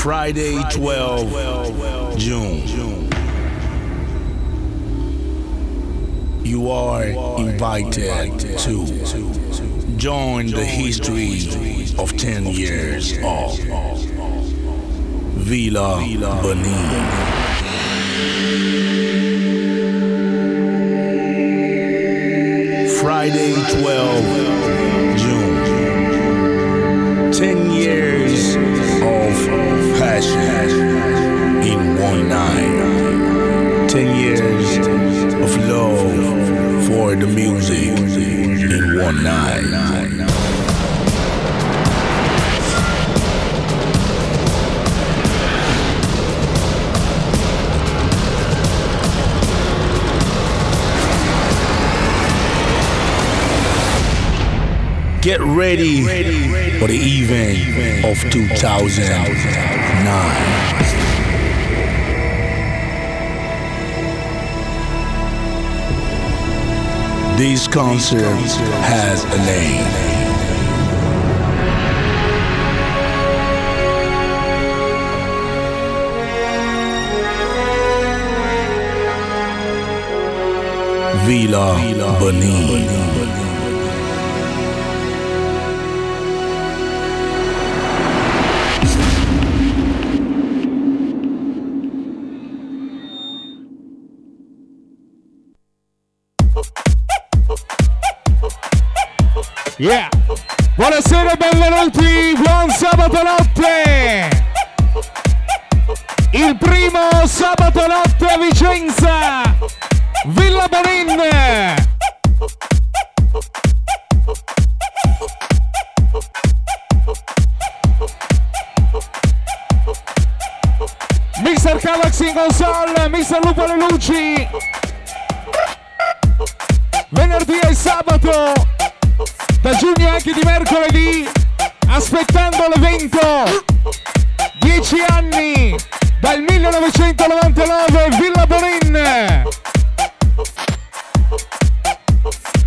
Friday, 12 June. You are invited to join the history of 10 years of Villa Benin. Friday, 12 June. 10 years of passion in one night. 10 years of love for the music in one night. Get ready for the event of nine. These concerts has a name. Vila Villa Benin. Benin. Yeah! Buonasera e benvenuti, buon sabato notte! Il primo sabato notte a Vicenza! Villa Bonin! Mr. Calax in console, Mr. Lupo alle luci! Venerdì e sabato anche di mercoledì, aspettando l'evento. 10 anni dal 1999, Villa Bonin.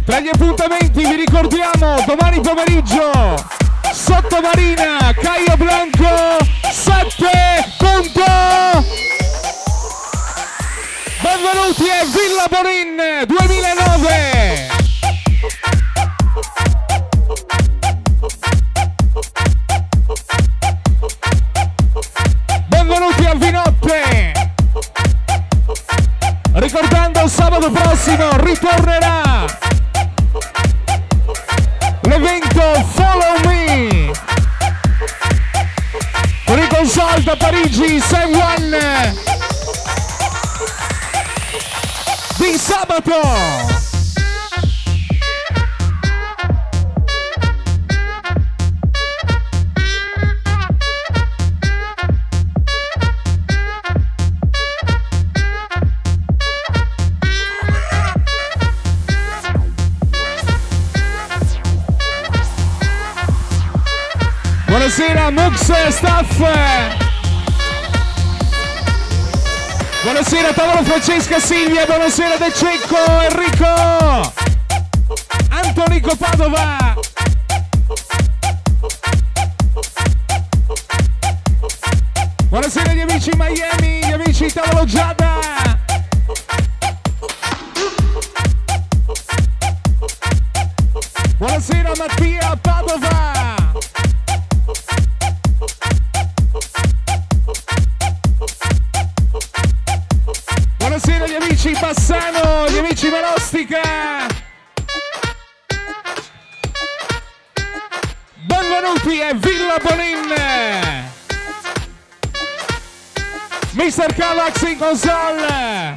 Tra gli appuntamenti vi ricordiamo domani pomeriggio Sottomarina, Caio Blanco, 7 punto. Benvenuti a Villa Bonin 2009. Ricordando sabato prossimo ritornerà. L'evento Follow Me. Con i console da Parigi San One. Di sabato! Buonasera Mux Staff. Buonasera tavolo Francesca Silvia, buonasera De Cecco, Enrico. Antonico Padova. Buonasera agli amici Miami, gli amici tavolo Giada. Calax in console.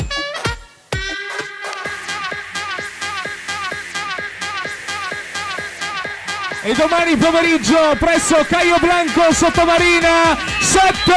E domani pomeriggio presso Caio Blanco Sottomarina 7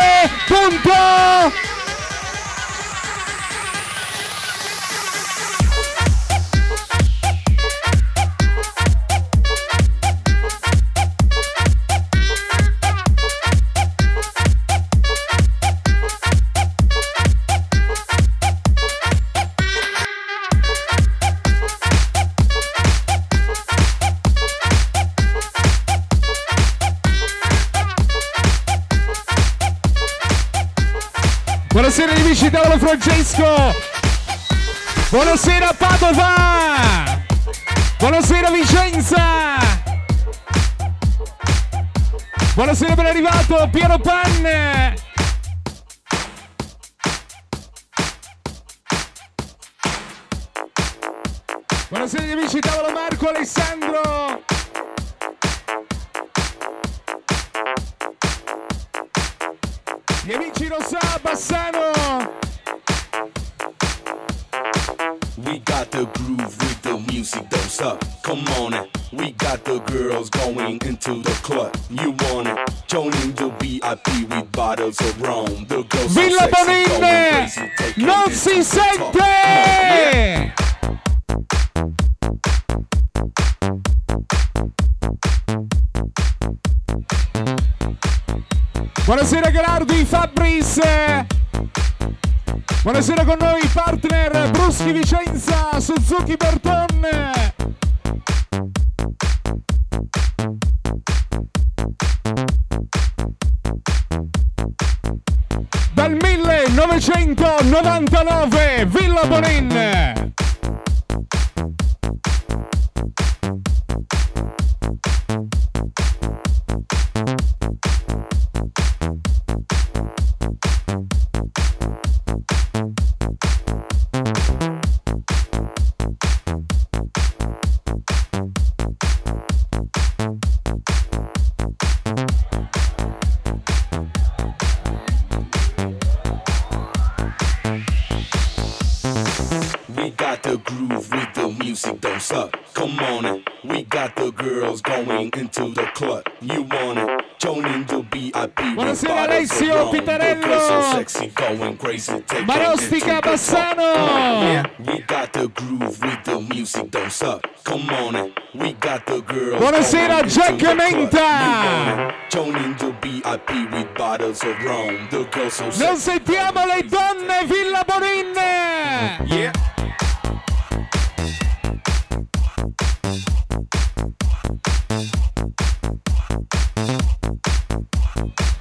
Buonasera Padova. Buonasera Vicenza. Buonasera ben arrivato Piero Pan. Buonasera agli amici tavolo Marco Alessandro. Don't. Come on it. We got the girls going into the club. You want it? Joining the VIP with bottles of rum. The girls so Villa sexy, crazy, non si to the top. Come on, yeah. sente! Buonasera Gerardi, Fabrice! Eh, Buonasera con noi partner Bruschi Vicenza, Suzuki Berton! Dal 1999 Villa Bonin! Groove with the music, don't suck. Come on it. We got the girls going into the club. You want it? Joining the VIP. Buonasera, Alessio Pitarello. girls so sexy, going crazy, taking Marostica it to the top. Bassano. Yeah, we got the groove with the music, don't suck. Come on it. We got the girls. Buonasera, going into Jack the club. Menta. You want it? Joining the VIP with bottles of rum. The girls so sexy. Non sentiamo le donne Villa Bonin! Yeah.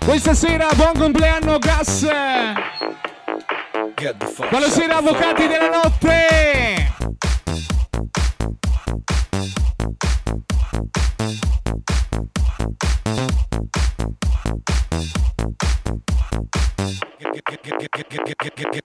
Questa sera buon compleanno Gas! Quella sera avvocati della notte!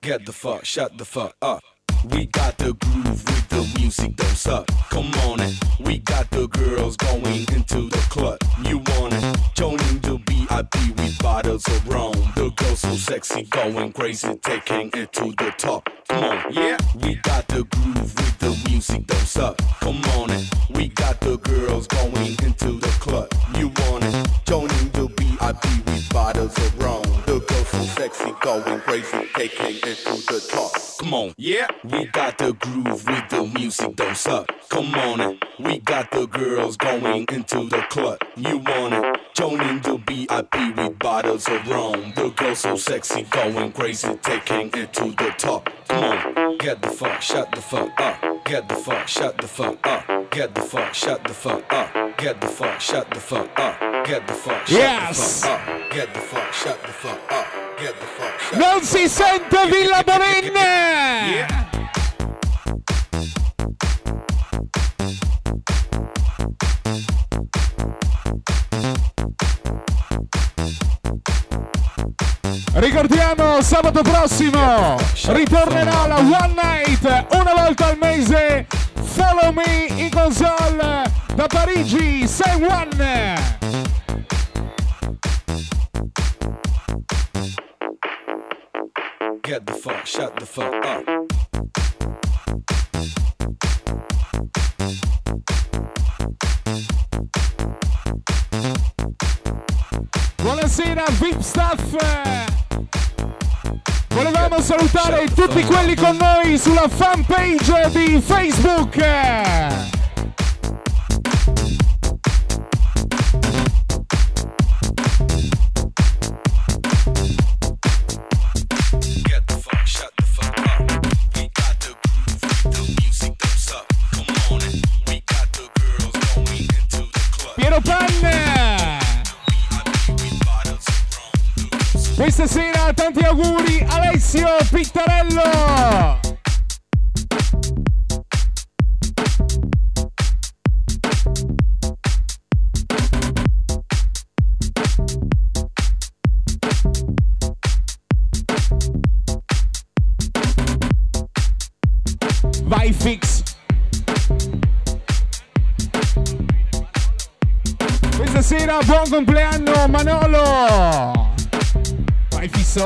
Get the fuck, shut the fuck up. We got the groove with the music, don't suck. Come on it. We got the girls going into the club. You want it? Joining the VIP with bottles of rum. The girls so sexy, going crazy, taking it to the top. Come on, yeah. We got the groove with the music, don't suck. Come on it. We got the girls going into the club. You want it? Joining the VIP with bottles of rum. The girls so sexy, going crazy, taking it to the top. Come on, yeah. We got the groove with the music, don't suck. Come on it. We got the girls going into the club. You want it? Joining the VIP with bottles of rum. The girls so sexy, going crazy, taking it to the top. Come on, get the fuck, shut the fuck up. Get the fuck, shut the fuck up. Get the fuck, shut the fuck up. Get the fuck, shut the fuck up. Get the fuck, shut Yes. the fuck up. Get the fuck, shut the fuck up. Non si sente Villa! Yeah. Ricordiamo sabato prossimo ritornerà la One Night una volta al mese. Follow me in console da Parigi, Say One. Get the fuck, shut the fuck up. Buonasera VIP Staff. Volevamo salutare tutti quelli con noi sulla fanpage di Facebook.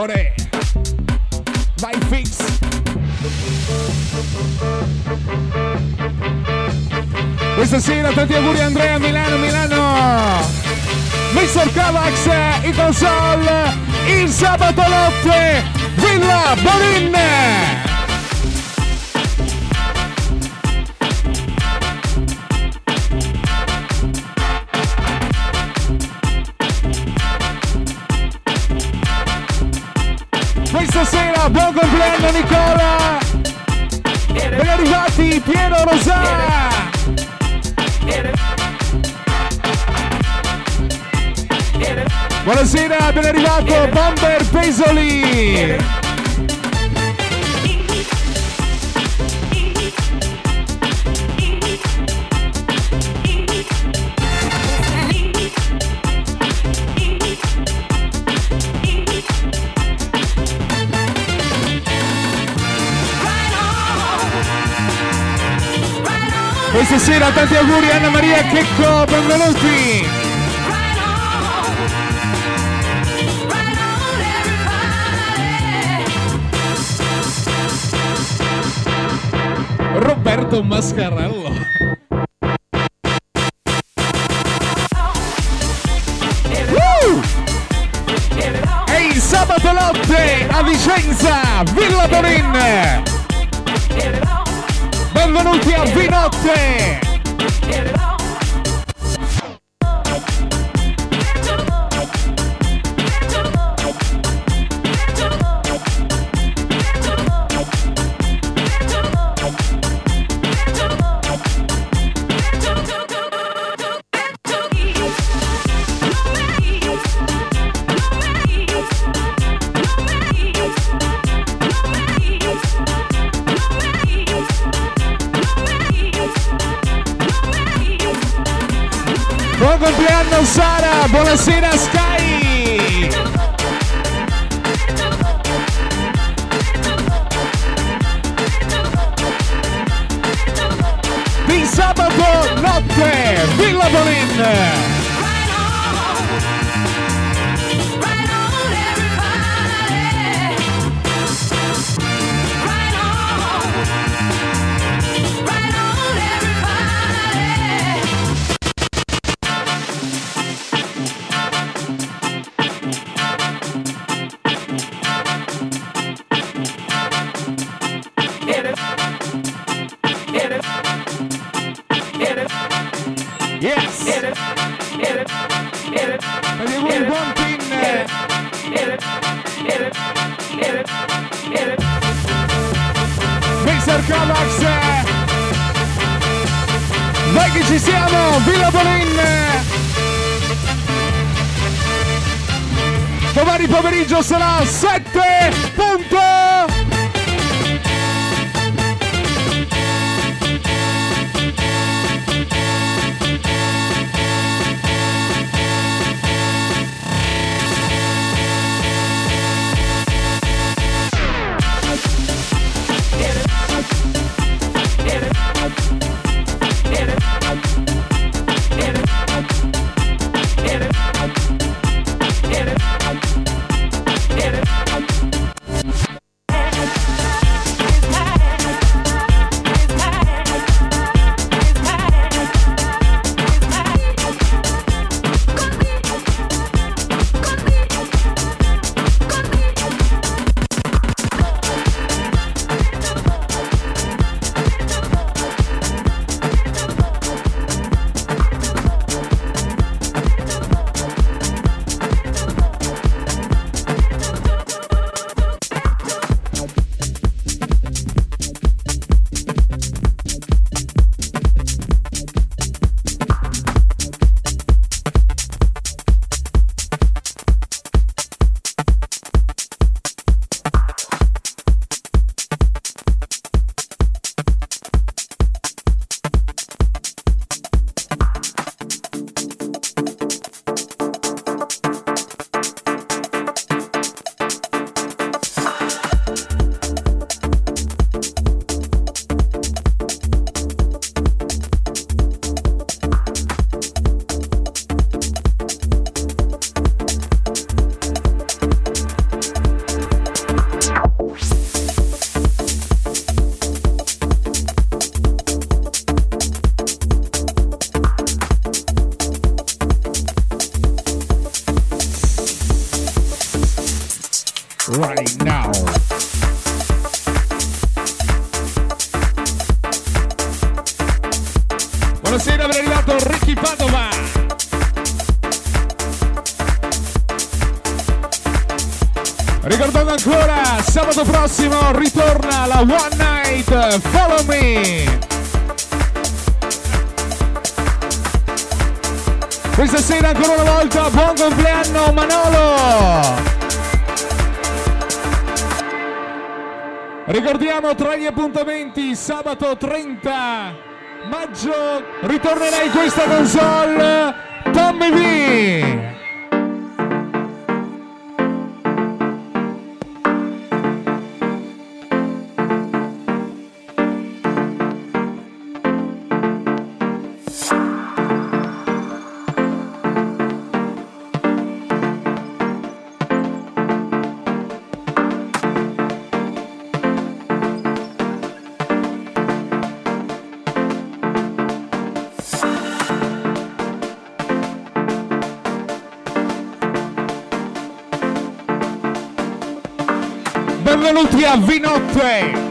Fissore. Vai fix. Questa sera tanti auguri Andrea Milano Milano. Mr. Cavax in console il sabato notte Villa Borin. Compleanno Nicola! Ben arrivati Piero Rosà! Buonasera, ben arrivato Bomber Pesoli! Questa sera tanti auguri Anna Maria Checco, benvenuti! Roberto Mascarello. Sabato notte a Vicenza, Villa Bonin. Benvenuti a Vinotte. Tra gli appuntamenti sabato 30 maggio ritornerà in questa console Tommy B. benvenuti a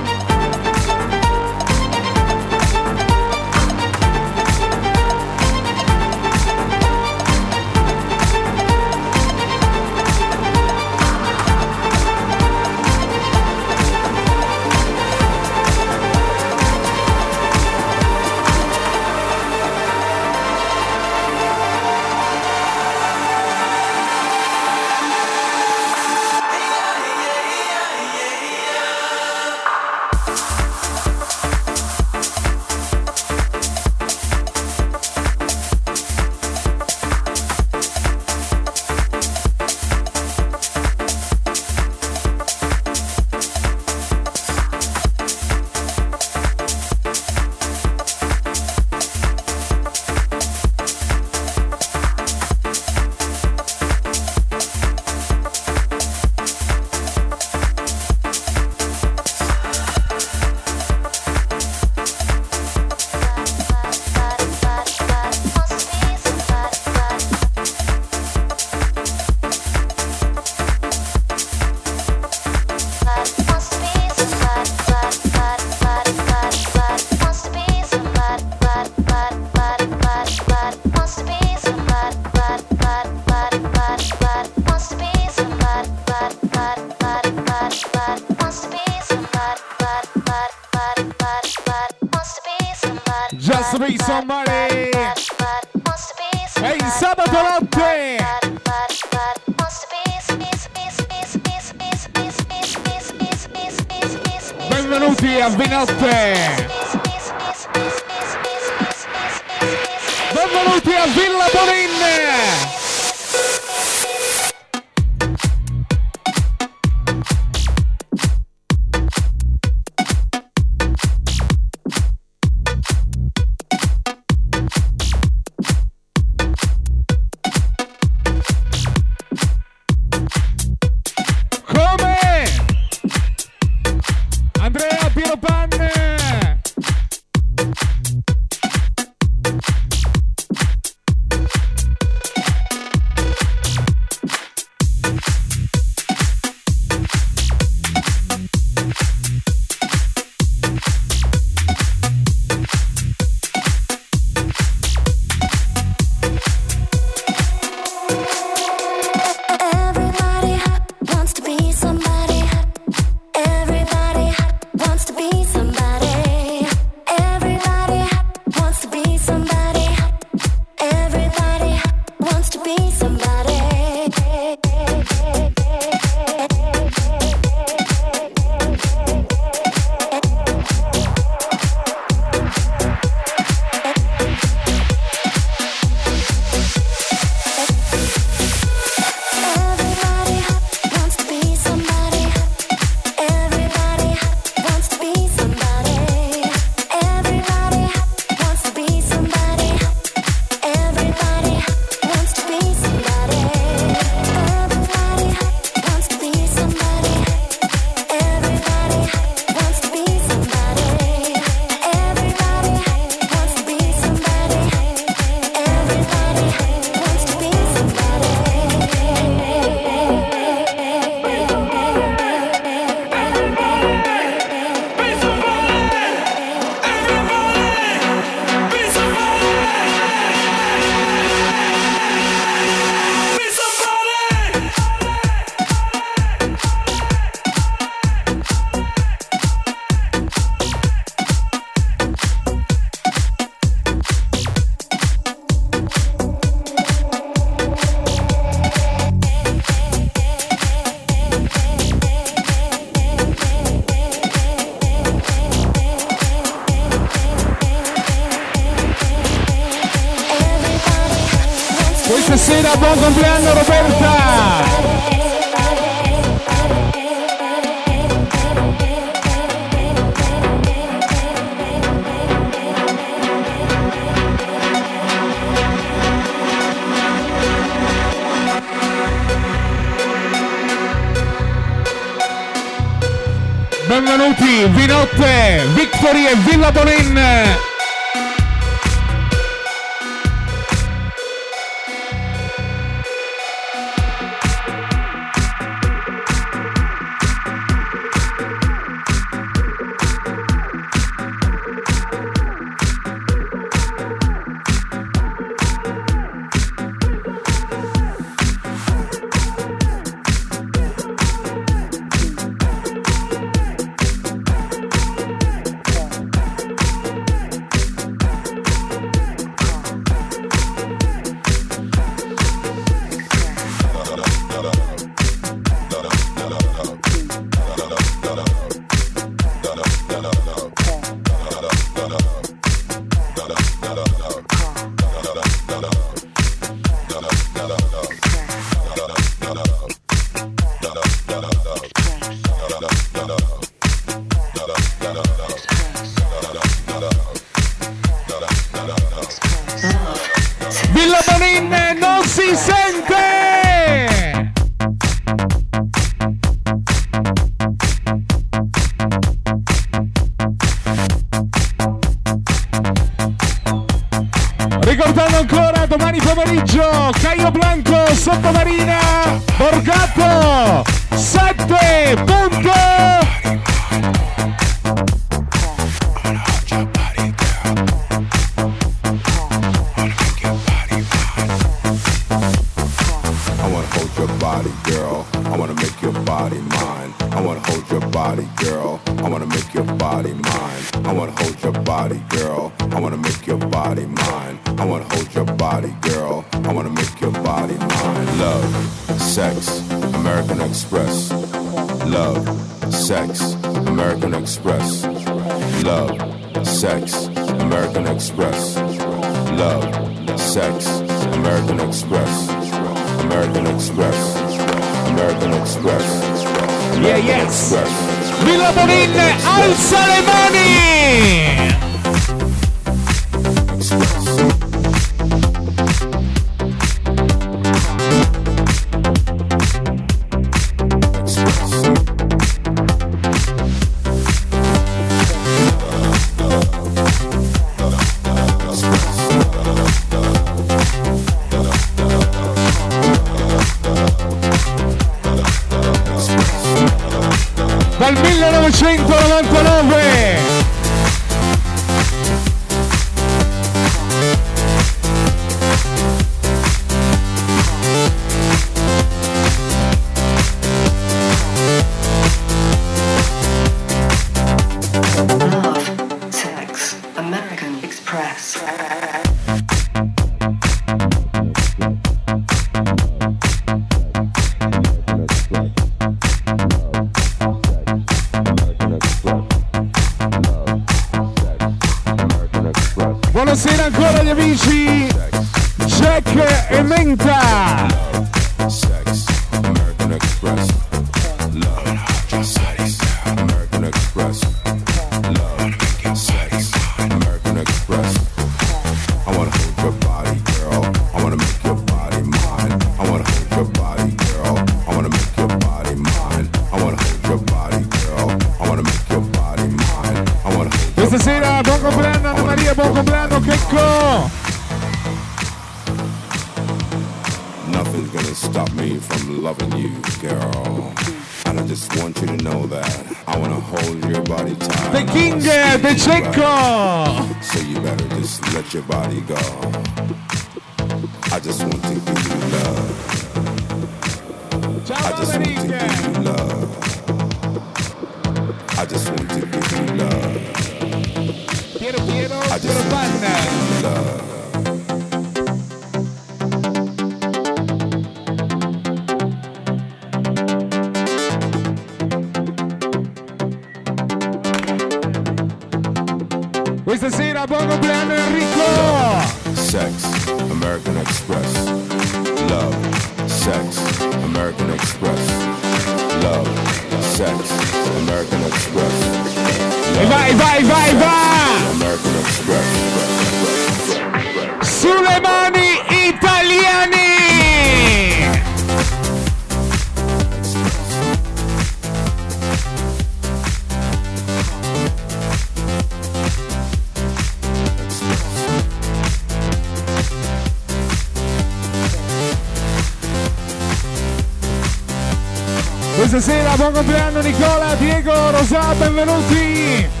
buon compleanno Nicola, Diego, Rosà, benvenuti!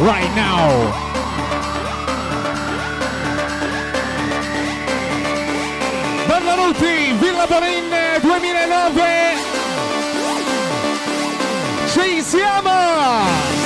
right now. Bernaruti, Villa Bonin 2009. Ci siamo!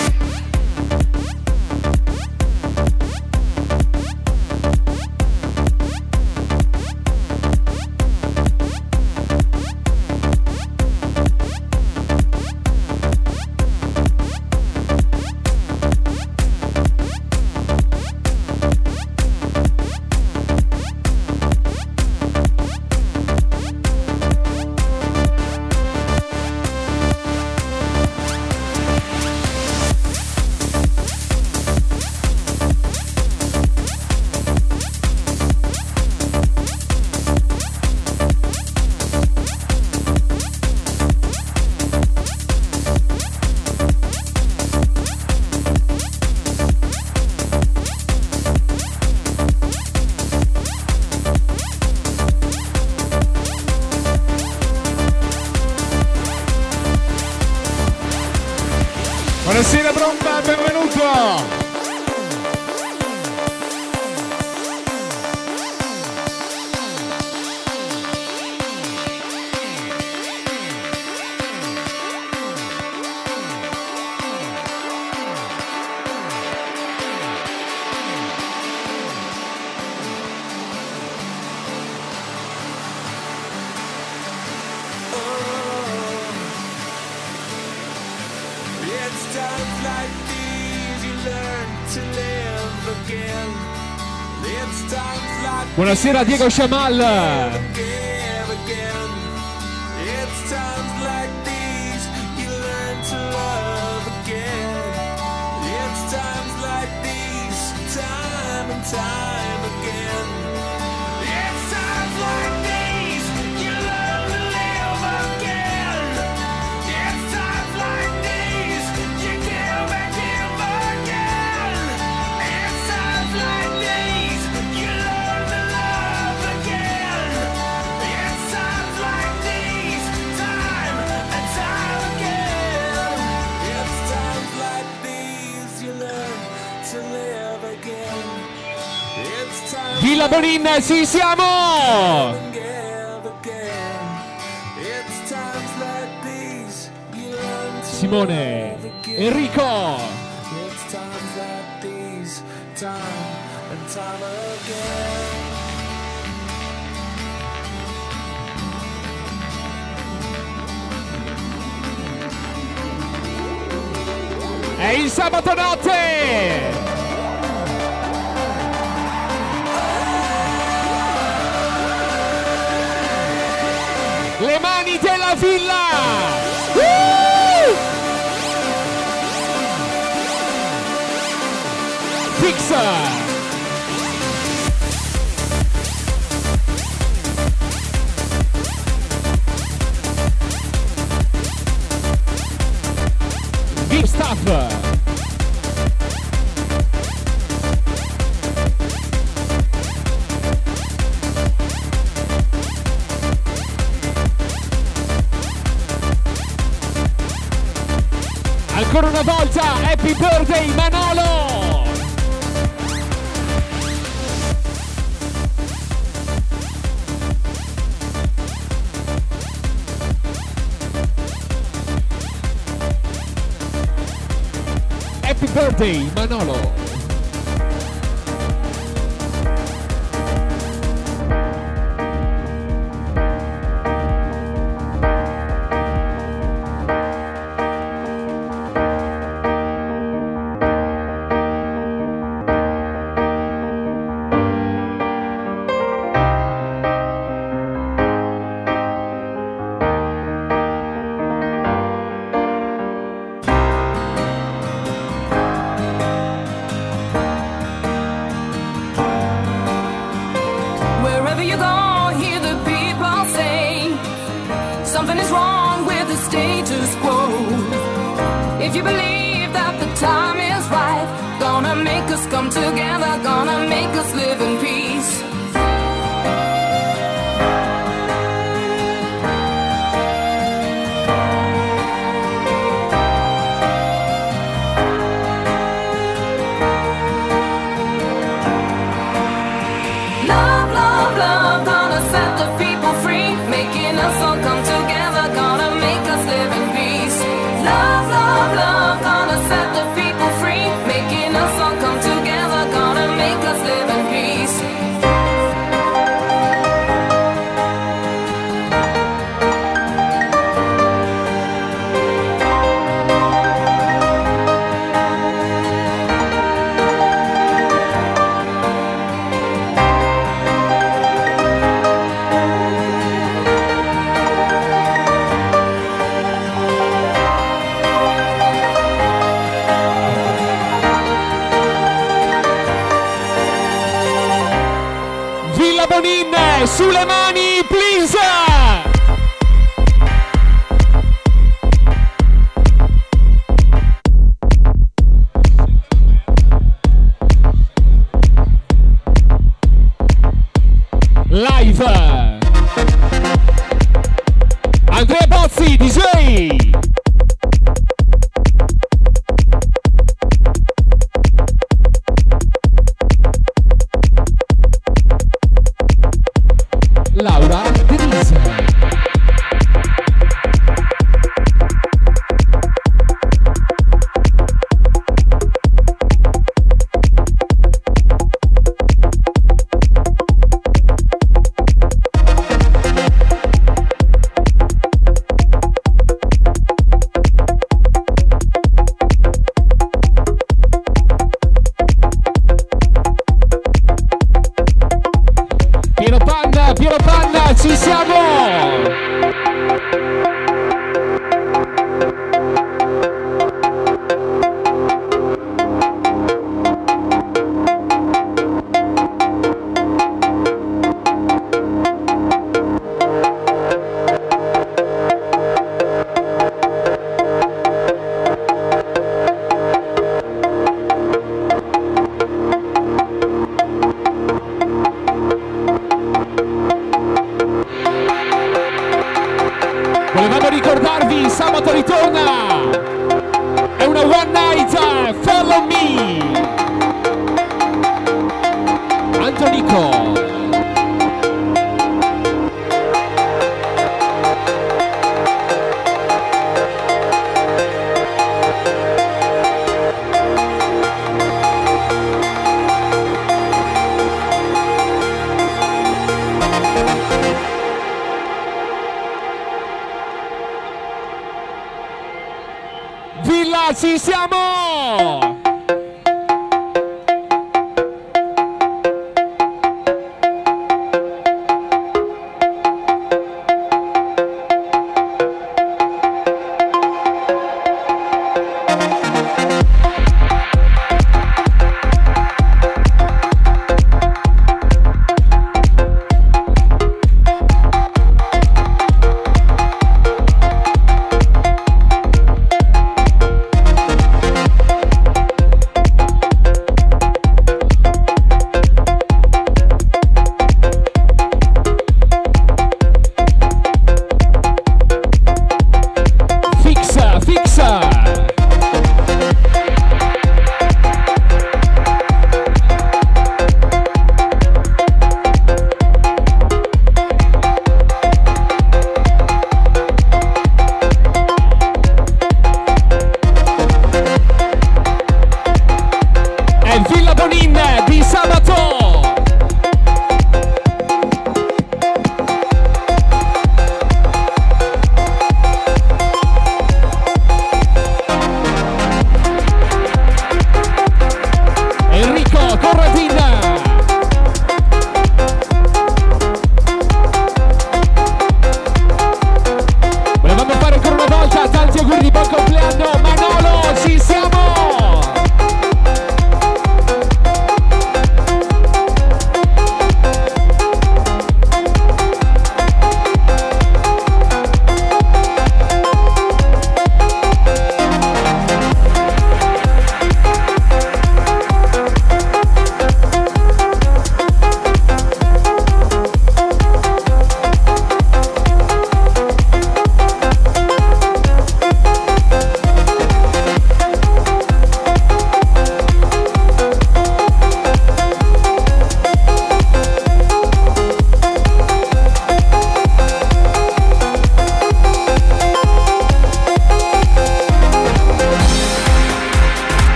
Buonasera Diego Sciamal. Camilla Bonin, ci siamo! Simone, Enrico! È il sabato notte! da Vila! Uh! Fixa! Mustafa. birthday Manolo! Happy birthday Manolo!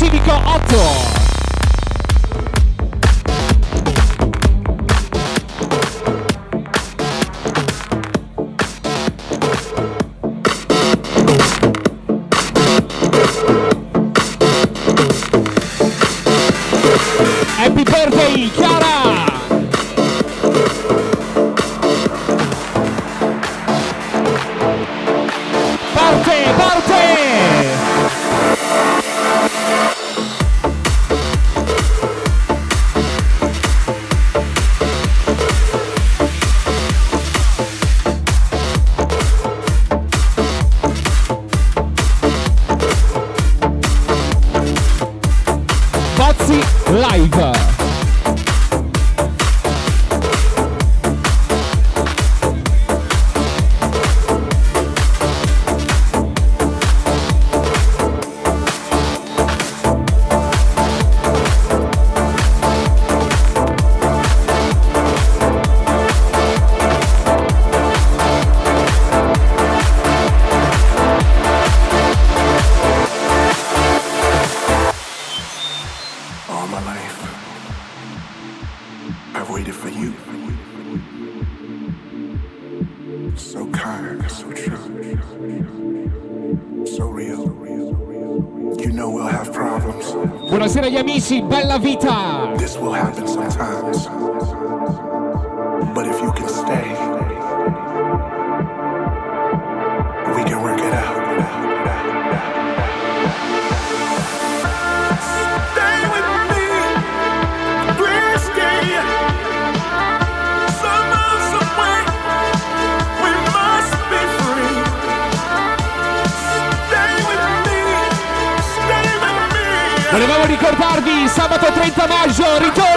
TV got Ragazzi, bella vita! Jory, go!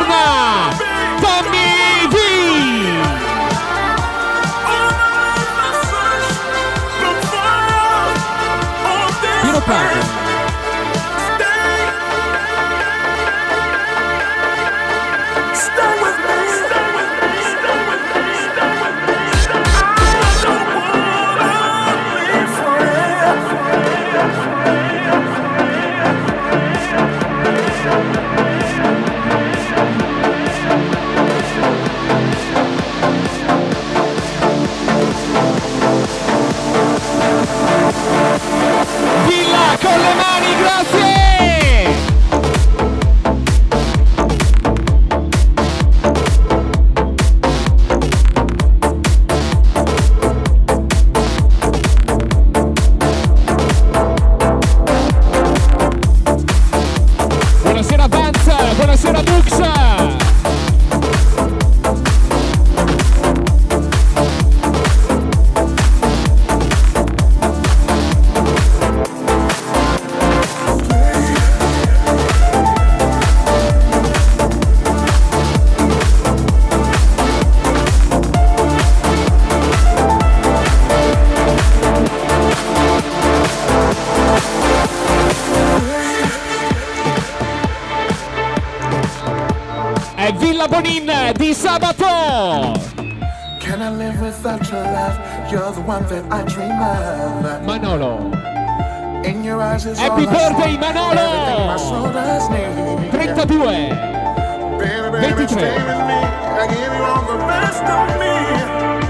one that I dream of. Manolo. In your eyes is Happy birthday, Manolo! 32. 23.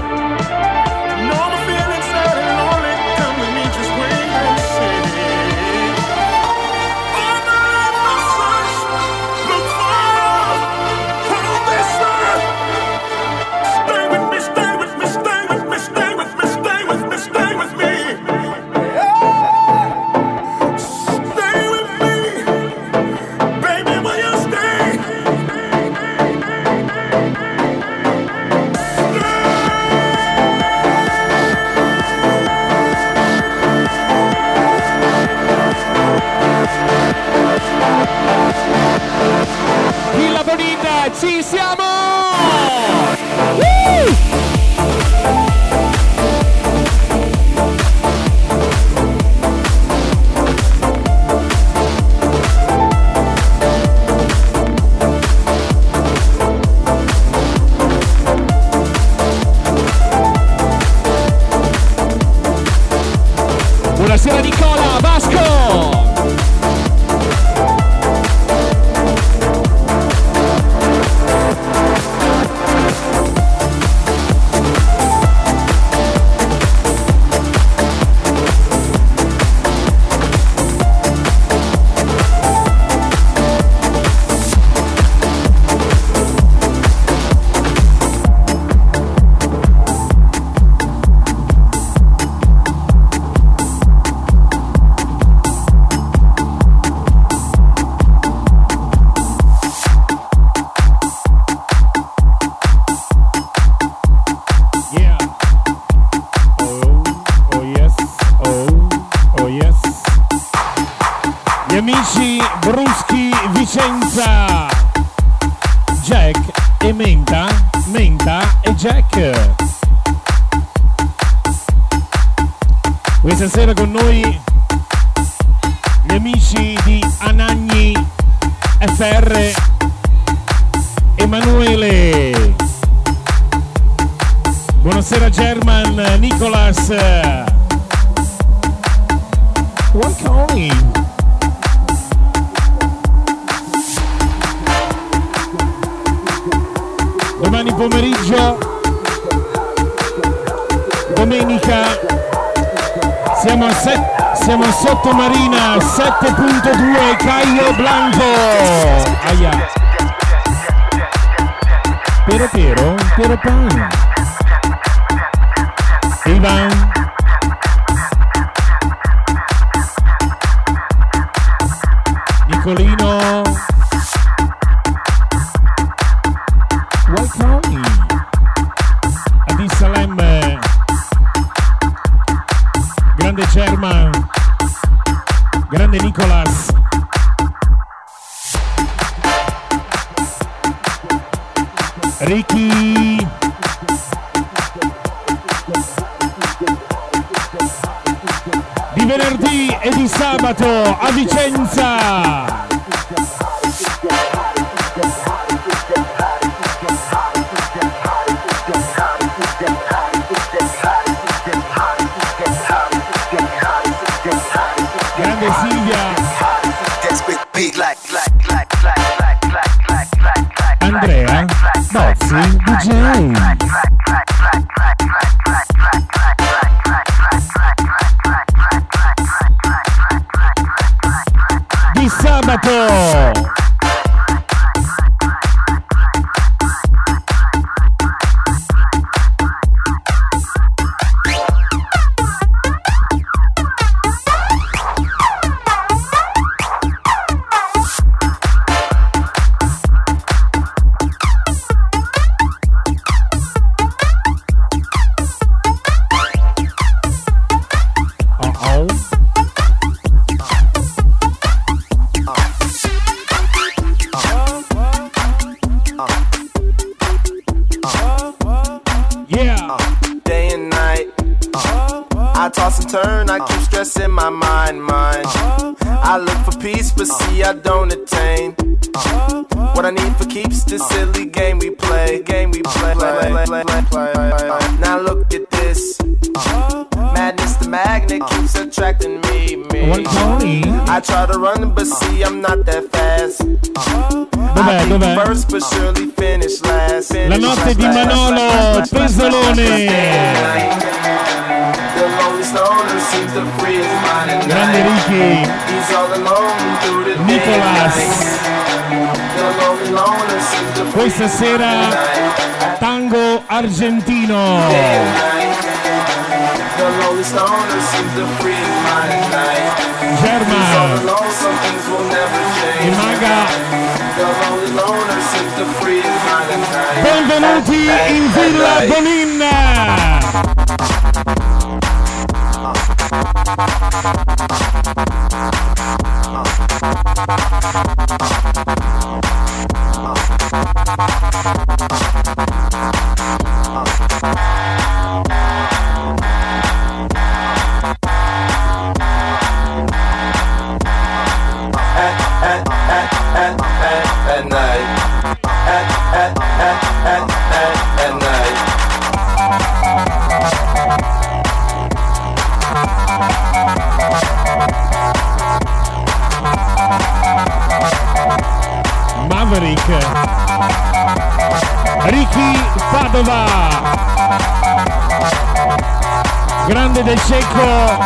Grande del Cecco.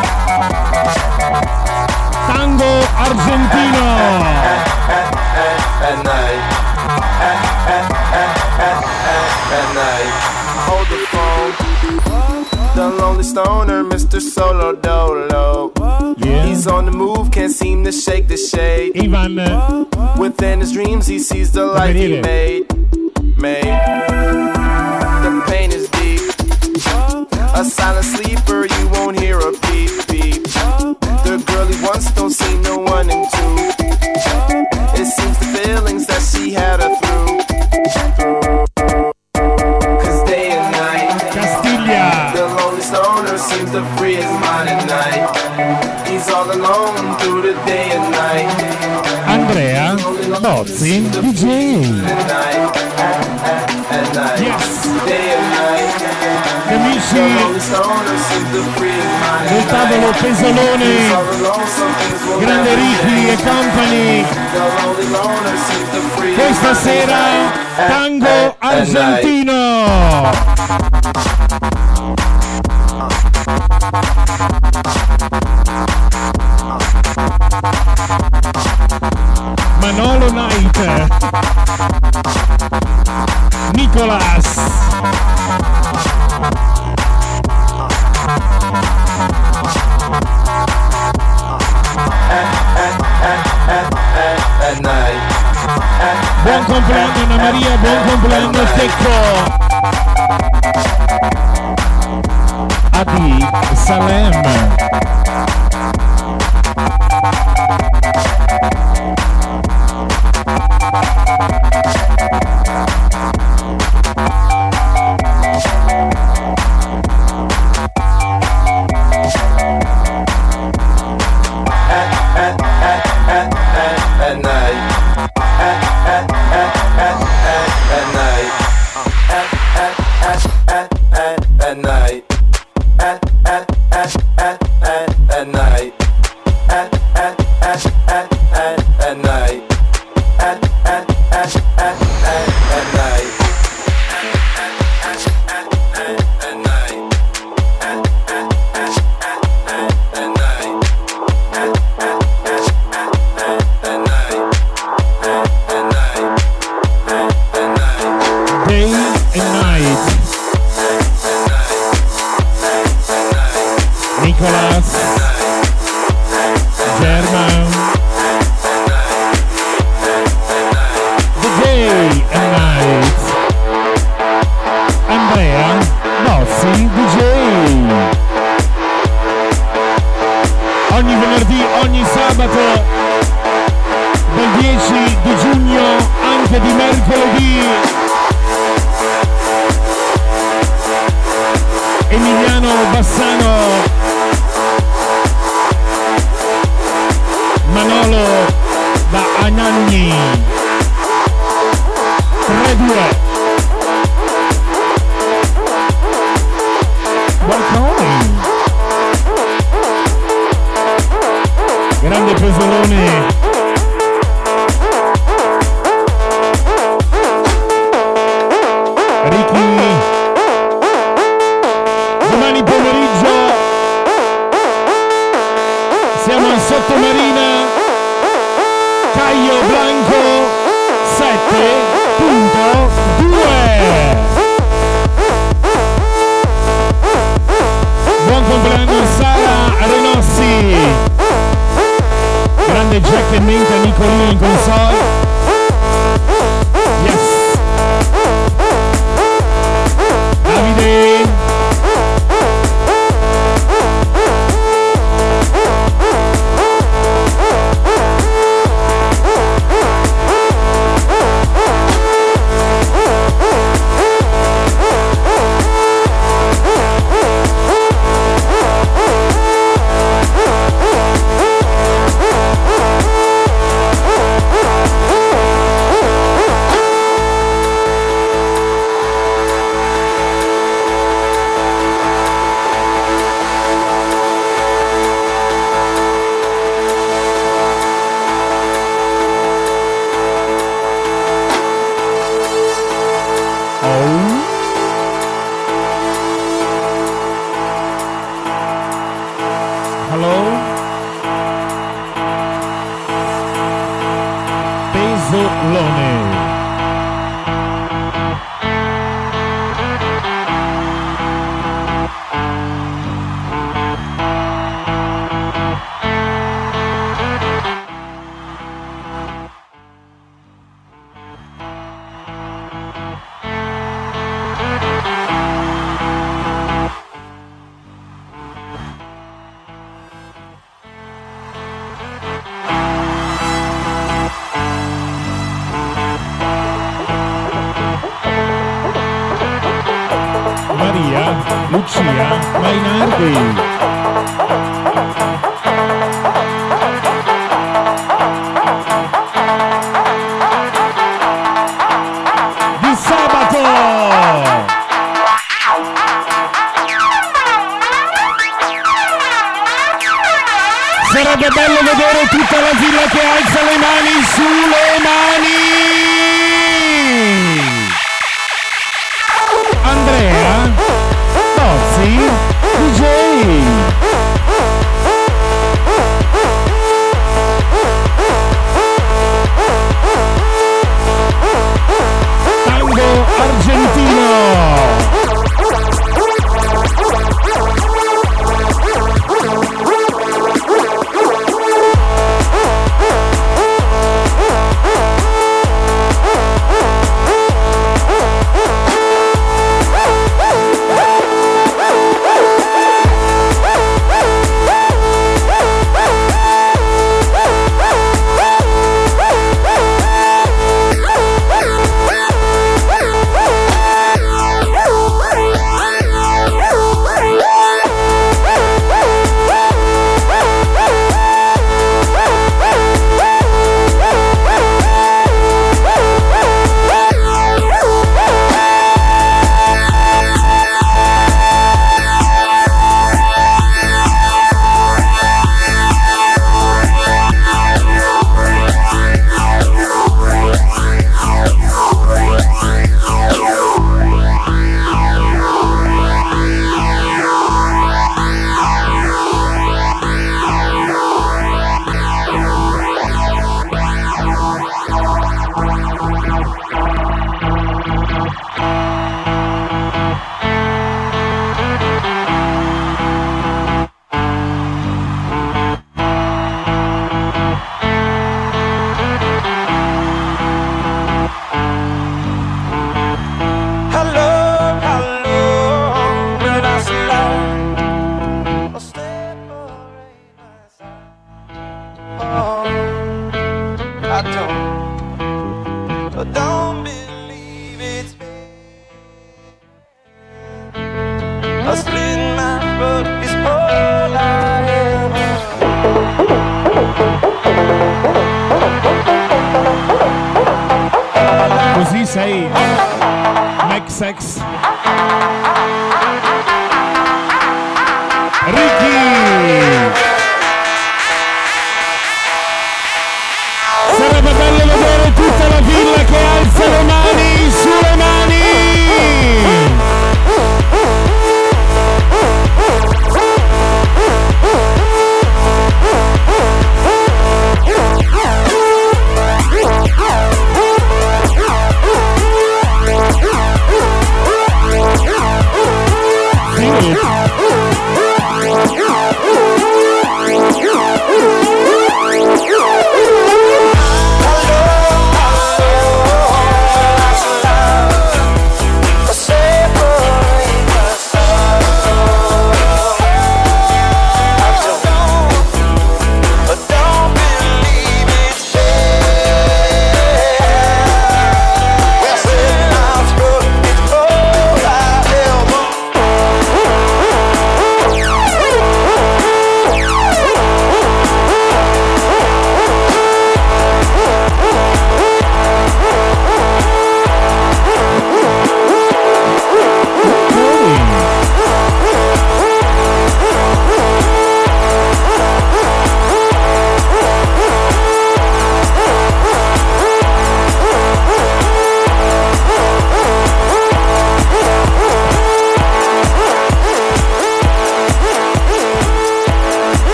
Tango argentino. The phone. The lonely stoner, Mr. Solo Dolo. Yeah. He's on the move, can't seem to shake the shade. Ivan eh? Within his dreams, he sees the life he made. Made. A silent sleeper, you won't hear a beep beep. The girl he wants don't see no one in two. It seems the feelings that she had her through. Cause day and night. Castiglia. The lonely stoner seems to free his mind at night. He's all alone through the day and night. Andrea Bozzi DJ. Lonely loner seems to free his Questa sera tango argentino. Manolo Night. Nicolas. Compleanno Anna Maria, buon compleanno Secco. Adi Salem. At, at, at, at, night. At,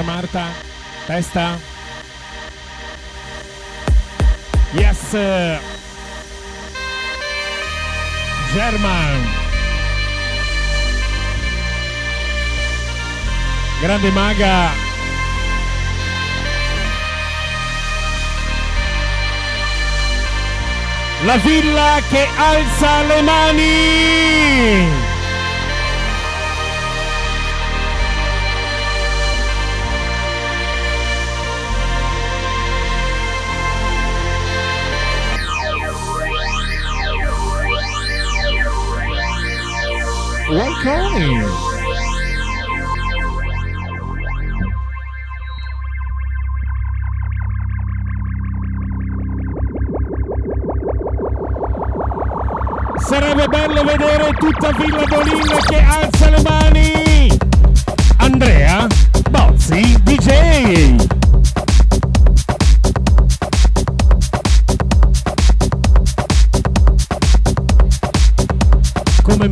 Buonasera Marta. Testa. Yes. German. Grande maga. La villa che alza le mani. Welcome. Sarebbe bello vedere tutta Villa Bolin che alza le mani. Andrea Bozzi DJ. Come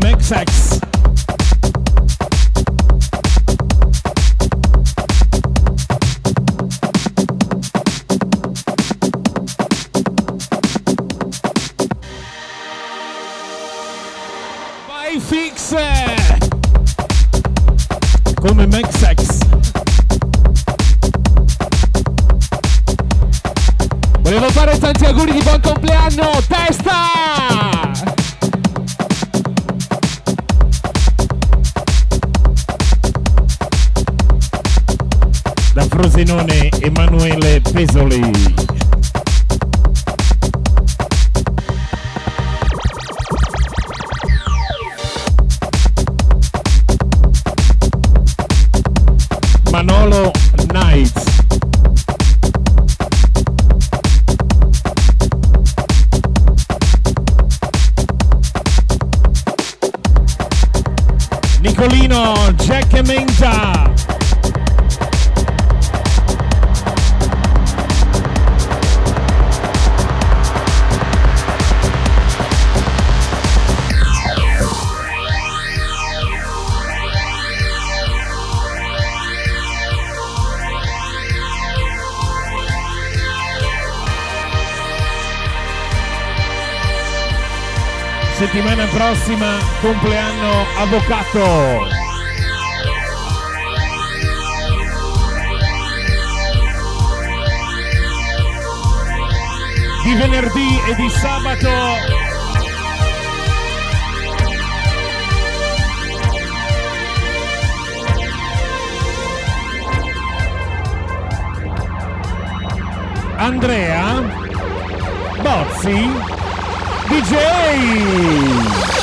prossima, compleanno avvocato. Di venerdì e di sabato Andrea Bozzi DJ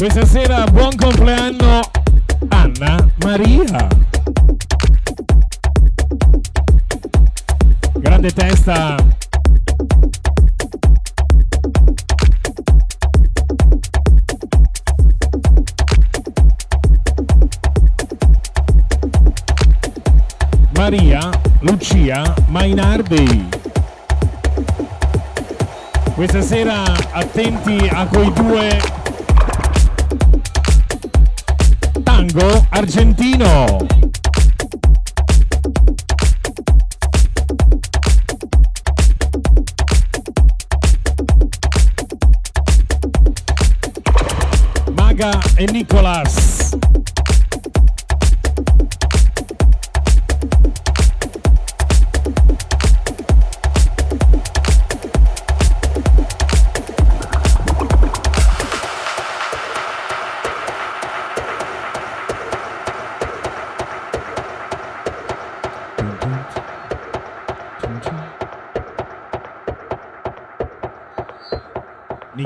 Questa sera buon compleanno Anna Maria. Grande testa. Maria Lucia Mainardi. Questa sera attenti a quei due tango argentino. E Nicolas.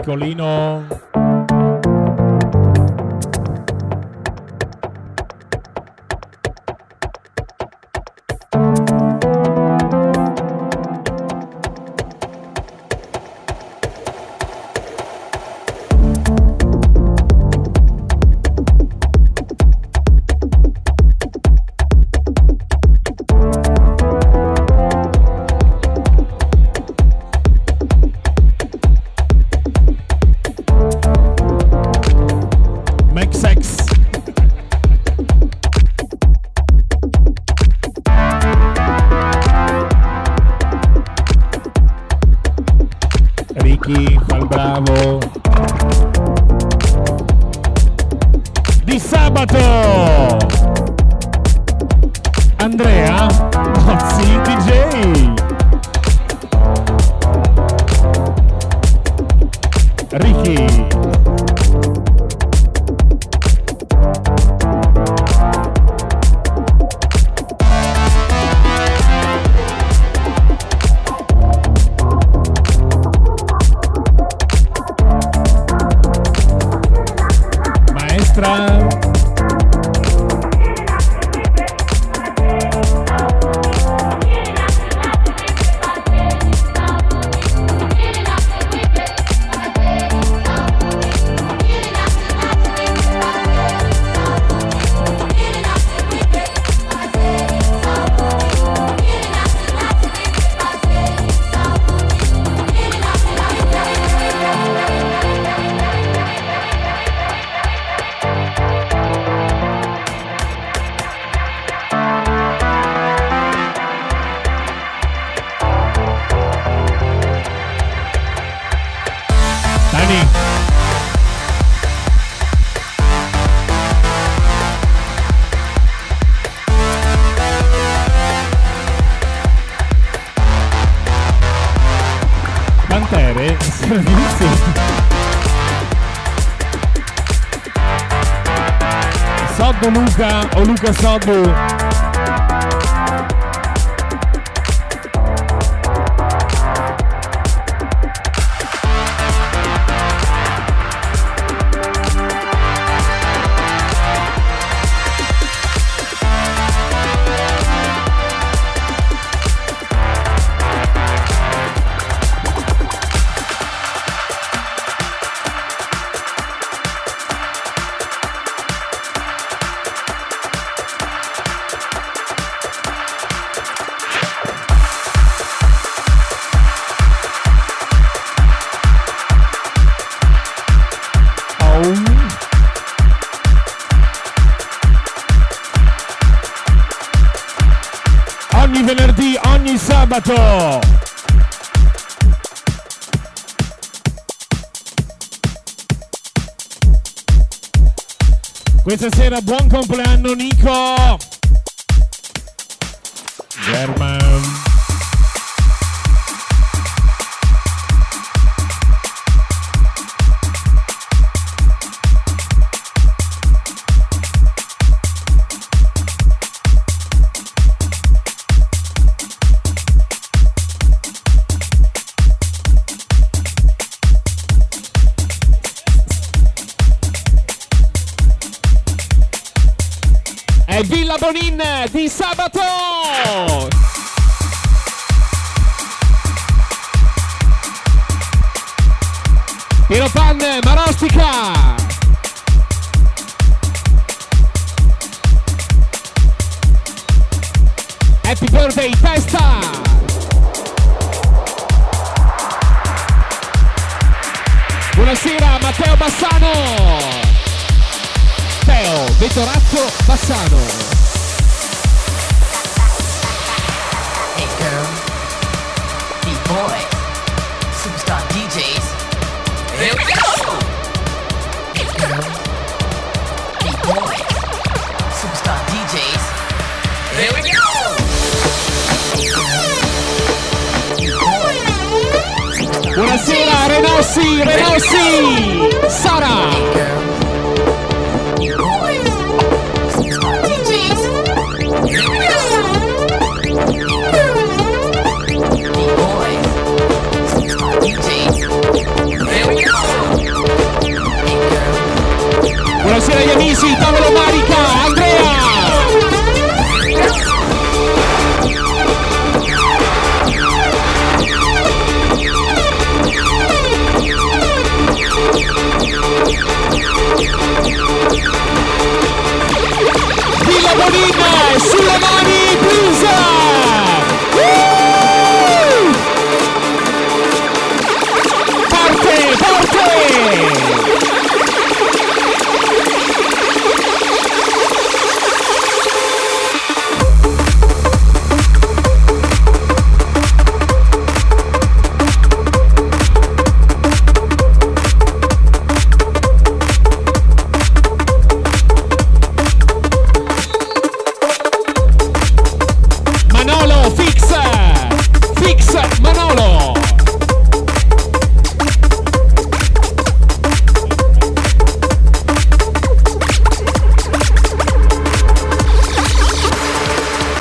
Colino. Música Sandu. Trampolin di sabato! Piropan Marostica! Happy birthday, testa! Buonasera Matteo Bassano! Teo Vettorazzo Bassano! Renossi, Renossi, Sara. Buonasera agli amici, tavolo Marica! Eh! Molina.